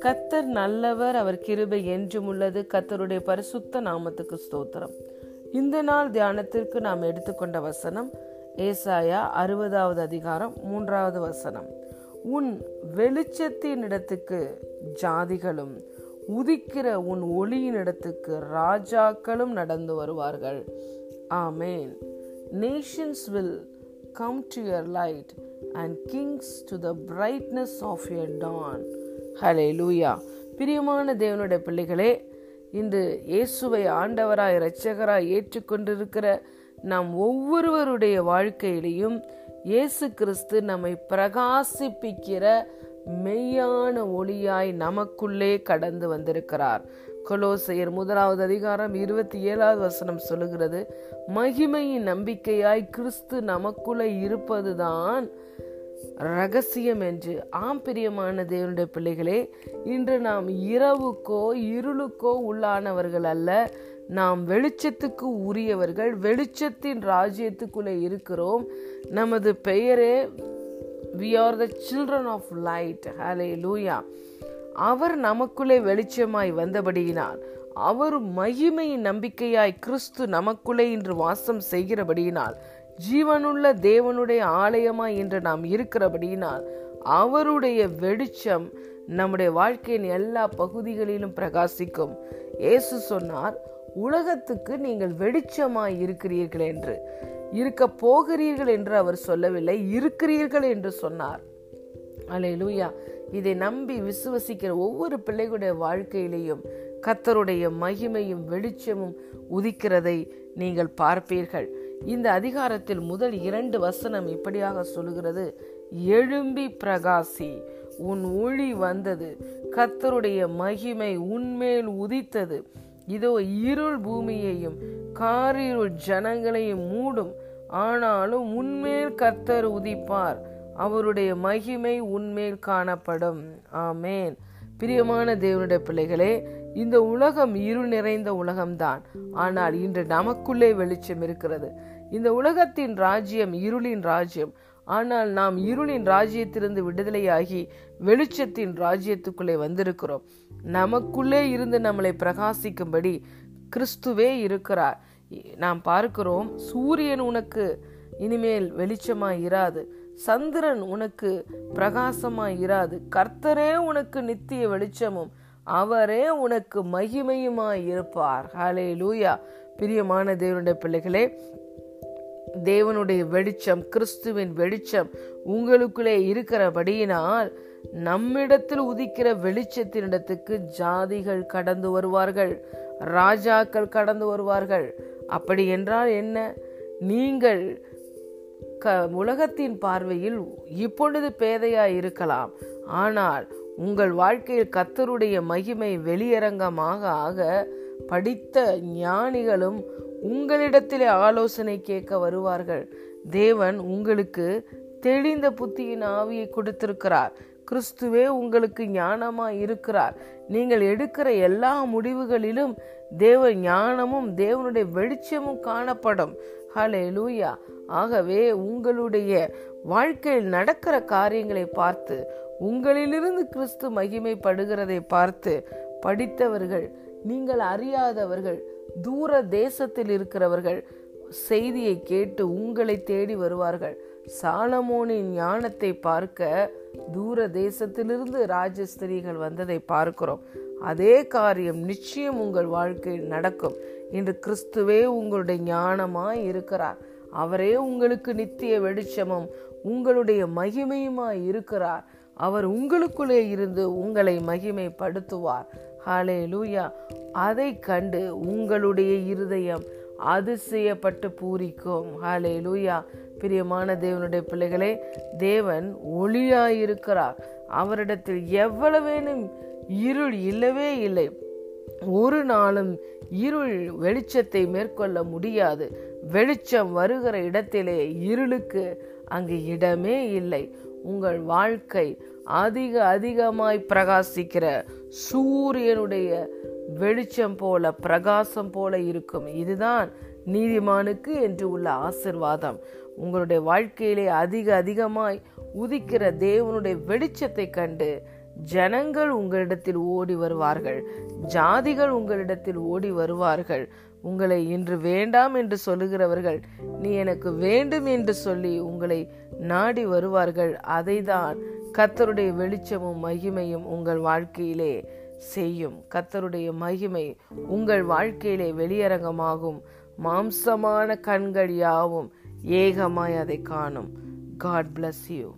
கத்தர் நல்லவர் அவர் கிருபை என்றும் உள்ளது. கத்தருடைய பரிசுத்த நாமத்துக்கு ஸ்தோத்திரம். இந்த நாள் தியானத்திற்கு நாம் எடுத்துக்கொண்ட வசனம் ஏசாயா அறுபதாவது அதிகாரம் மூன்றாவது வசனம். உன் வெளிச்சத்தின் இடத்துக்கு ஜாதிகளும் உதிக்கிற உன் ஒளியின் இடத்துக்கு ராஜாக்களும் நடந்து வருவார்கள். Amen. Nations will come to your light and kings to the brightness of your dawn hallelujah பிரியமான தேவனுடைய பிள்ளைகளே இன்று இயேசுவை ஆண்டவராய் இரட்சகராய் ஏற்றுக்கொண்டிருக்கிற நாம் ஒவ்வொருவருடைய வாழ்க்கையிலையும் இயேசு கிறிஸ்து நம்மை பிரகாசிப்பிக்கிற மெய்யான ஒளியாய் நமக்குள்ளே கடந்து வந்திருக்கிறார். கொலோசையர் முதலாவது அதிகாரம் இருபத்தி ஏழாவது வசனம் சொல்லுகிறது மகிமையின் நம்பிக்கையாய் கிறிஸ்து நமக்குள்ளே இருப்பதுதான் ரகசியம் என்று. ஆம் பிரியமான தேவனுடைய பிள்ளைகளே இன்று நாம் இரவுக்கோ இருளுக்கோ உள்ளானவர்கள் அல்ல. நாம் வெளிச்சத்துக்கு உரியவர்கள் வெளிச்சத்தின் ராஜ்யத்துக்குள்ளே இருக்கிறோம். நமது பெயரே we are the children of light hallelujah அவர் நமக்குள்ளே வெளிச்சமாய் வந்தபடியினால் அவர் மகிமையின் நம்பிக்கையாய் கிறிஸ்து நமக்குள்ளே இன்று வாசம் செய்கிறபடியினால் ஜீவனுள்ள தேவனுடைய ஆலயமாய் இன்று நாம் இருக்கிறபடியினால் அவருடைய வெளிச்சம் நம்முடைய வாழ்க்கையின் எல்லா பகுதிகளிலும் பிரகாசிக்கும். இயேசு சொன்னார் உலகத்துக்கு நீங்கள் வெளிச்சமாய் இருக்கிறீர்கள் என்று. இருக்க போகிறீர்கள் என்று அவர் சொல்லவில்லை இருக்கிறீர்கள் என்று சொன்னார். அலே லூயா இதை நம்பி விசுவசிக்கிற ஒவ்வொரு பிள்ளைகளுடைய வாழ்க்கையிலையும் கத்தருடைய மகிமையும் வெளிச்சமும் உதிக்கிறதை நீங்கள் பார்ப்பீர்கள். இந்த அதிகாரத்தில் முதல் இரண்டு வசனம் இப்படியாக சொல்லுகிறது. எழும்பி பிரகாசி உன் ஒளி வந்தது. கத்தருடைய மகிமை உன்மேல் உதித்தது. இதோ இருள் பூமியையும் காரிருள் ஜனங்களையும் மூடும். ஆனாலும் உன்மேல் கத்தர் உதிப்பார். அவருடைய மகிமை உன்மேல் காணப்படும். ஆமேன். பிரியமான தேவனுடைய பிள்ளைகளே இந்த உலகம் இருள் நிறைந்த உலகம்தான். ஆனால் இன்று நமக்குள்ளே வெளிச்சம் இருக்கிறது. இந்த உலகத்தின் ராஜ்யம் இருளின் ராஜ்யம். ஆனால் நாம் இருளின் ராஜ்யத்திலிருந்து விடுதலையாகி வெளிச்சத்தின் ராஜ்யத்துக்குள்ளே வந்திருக்கிறோம். நமக்குள்ளே இருந்து நம்மளை பிரகாசிக்கும்படி கிறிஸ்துவே இருக்கிறார். நாம் பார்க்கிறோம் சூரியன் உனக்கு இனிமேல் வெளிச்சமாய் இராது சந்திரன் உனக்கு பிரகாசமாய் இராது கர்த்தரே உனக்கு நித்திய வெளிச்சமும் அவரே உனக்கு மகிமையுமாய் இருப்பார் ஹலே லூயா பிரியமான தேவனுடைய பிள்ளைகளே தேவனுடைய வெளிச்சம் கிறிஸ்துவின் வெளிச்சம் உங்களுக்குள்ளே இருக்கிறபடியினால் நம்மிடத்தில் உதிக்கிற வெளிச்சத்தினிடத்துக்கு ஜாதிகள் கடந்து வருவார்கள் ராஜாக்கள் கடந்து வருவார்கள். அப்படி என்றால் என்ன? நீங்கள் க உலகத்தின் பார்வையில் இப்பொழுது பேதையாய் இருக்கலாம். ஆனால் உங்கள் வாழ்க்கையில் கத்தருடைய மகிமை வெளியரங்கமாக ஆக படித்த ஞானிகளும் உங்களிடத்திலே ஆலோசனை கேட்க வருவார்கள். தேவன் உங்களுக்கு தெளிந்த புத்தியின் ஆவியை கொடுத்திருக்கிறார். கிறிஸ்துவே உங்களுக்கு ஞானமா இருக்கிறார். நீங்கள் எடுக்கிற எல்லா முடிவுகளிலும் தேவ ஞானமும் தேவனுடைய வெளிச்சமும் காணப்படும். ஹலே லூயா ஆகவே உங்களுடைய வாழ்க்கையில் நடக்கிற காரியங்களை பார்த்து உங்களிலிருந்து கிறிஸ்து மகிமைப்படுகிறதை பார்த்து படித்தவர்கள் நீங்கள் அறியாதவர்கள் தூர தேசத்தில் இருக்கிறவர்கள் செய்தியை கேட்டு உங்களை தேடி வருவார்கள். சாலமோனின் ஞானத்தை பார்க்க தூர தேசத்திலிருந்து ராஜஸ்திரிகள் வந்ததை பார்க்கிறோம். அதே காரியம் நிச்சயம் உங்கள் வாழ்க்கையில் நடக்கும். இன்று கிறிஸ்துவே உங்களுடைய ஞானமாய் இருக்கிறார். அவரே உங்களுக்கு நித்திய வெளிச்சமும் உங்களுடைய மகிமையுமாய் இருக்கிறார். அவர் உங்களுக்குள்ளே இருந்து உங்களை மகிமைப்படுத்துவார். ஹாலே லூயா அதை கண்டு உங்களுடைய இருதயம் அதிசயப்பட்டு பூரிக்கும். ஹாலே லூயா பிரியமான தேவனுடைய பிள்ளைகளே தேவன் ஒளியாயிருக்கிறார். அவரிடத்தில் எவ்வளவேனும் இருள் இல்லவே இல்லை. ஒரு நாளும் இருள் வெளிச்சத்தை மேற்கொள்ள முடியாது. வெளிச்சம் வருகிற இடத்திலே இருளுக்கு அங்கு இடமே இல்லை. உங்கள் வாழ்க்கை அதிக அதிகமாய் பிரகாசிக்கிற சூரியனுடைய வெளிச்சம் போல பிரகாசம் போல இருக்கும். இதுதான் நீதிமானுக்கு என்று உள்ள ஆசிர்வாதம். உங்களுடைய வாழ்க்கையிலே அதிக அதிகமாய் உதிக்கிற தேவனுடைய வெளிச்சத்தை கண்டு ஜனங்கள் உங்களிடத்தில் ஓடி வருவார்கள். ஜாதிகள் உங்களிடத்தில் ஓடி வருவார்கள். உங்களை இன்று வேண்டாம் என்று சொல்லுகிறவர்கள் நீ எனக்கு வேண்டும் என்று சொல்லி உங்களை நாடி வருவார்கள். அதைதான் கத்தருடைய வெளிச்சமும் மகிமையும் உங்கள் வாழ்க்கையிலே செய்யும். கத்தருடைய மகிமை உங்கள் வாழ்க்கையிலே வெளியரங்கமாகும். மாம்சமான கண்கள் யாவும் ஏகமாய் அதை காணும். God bless you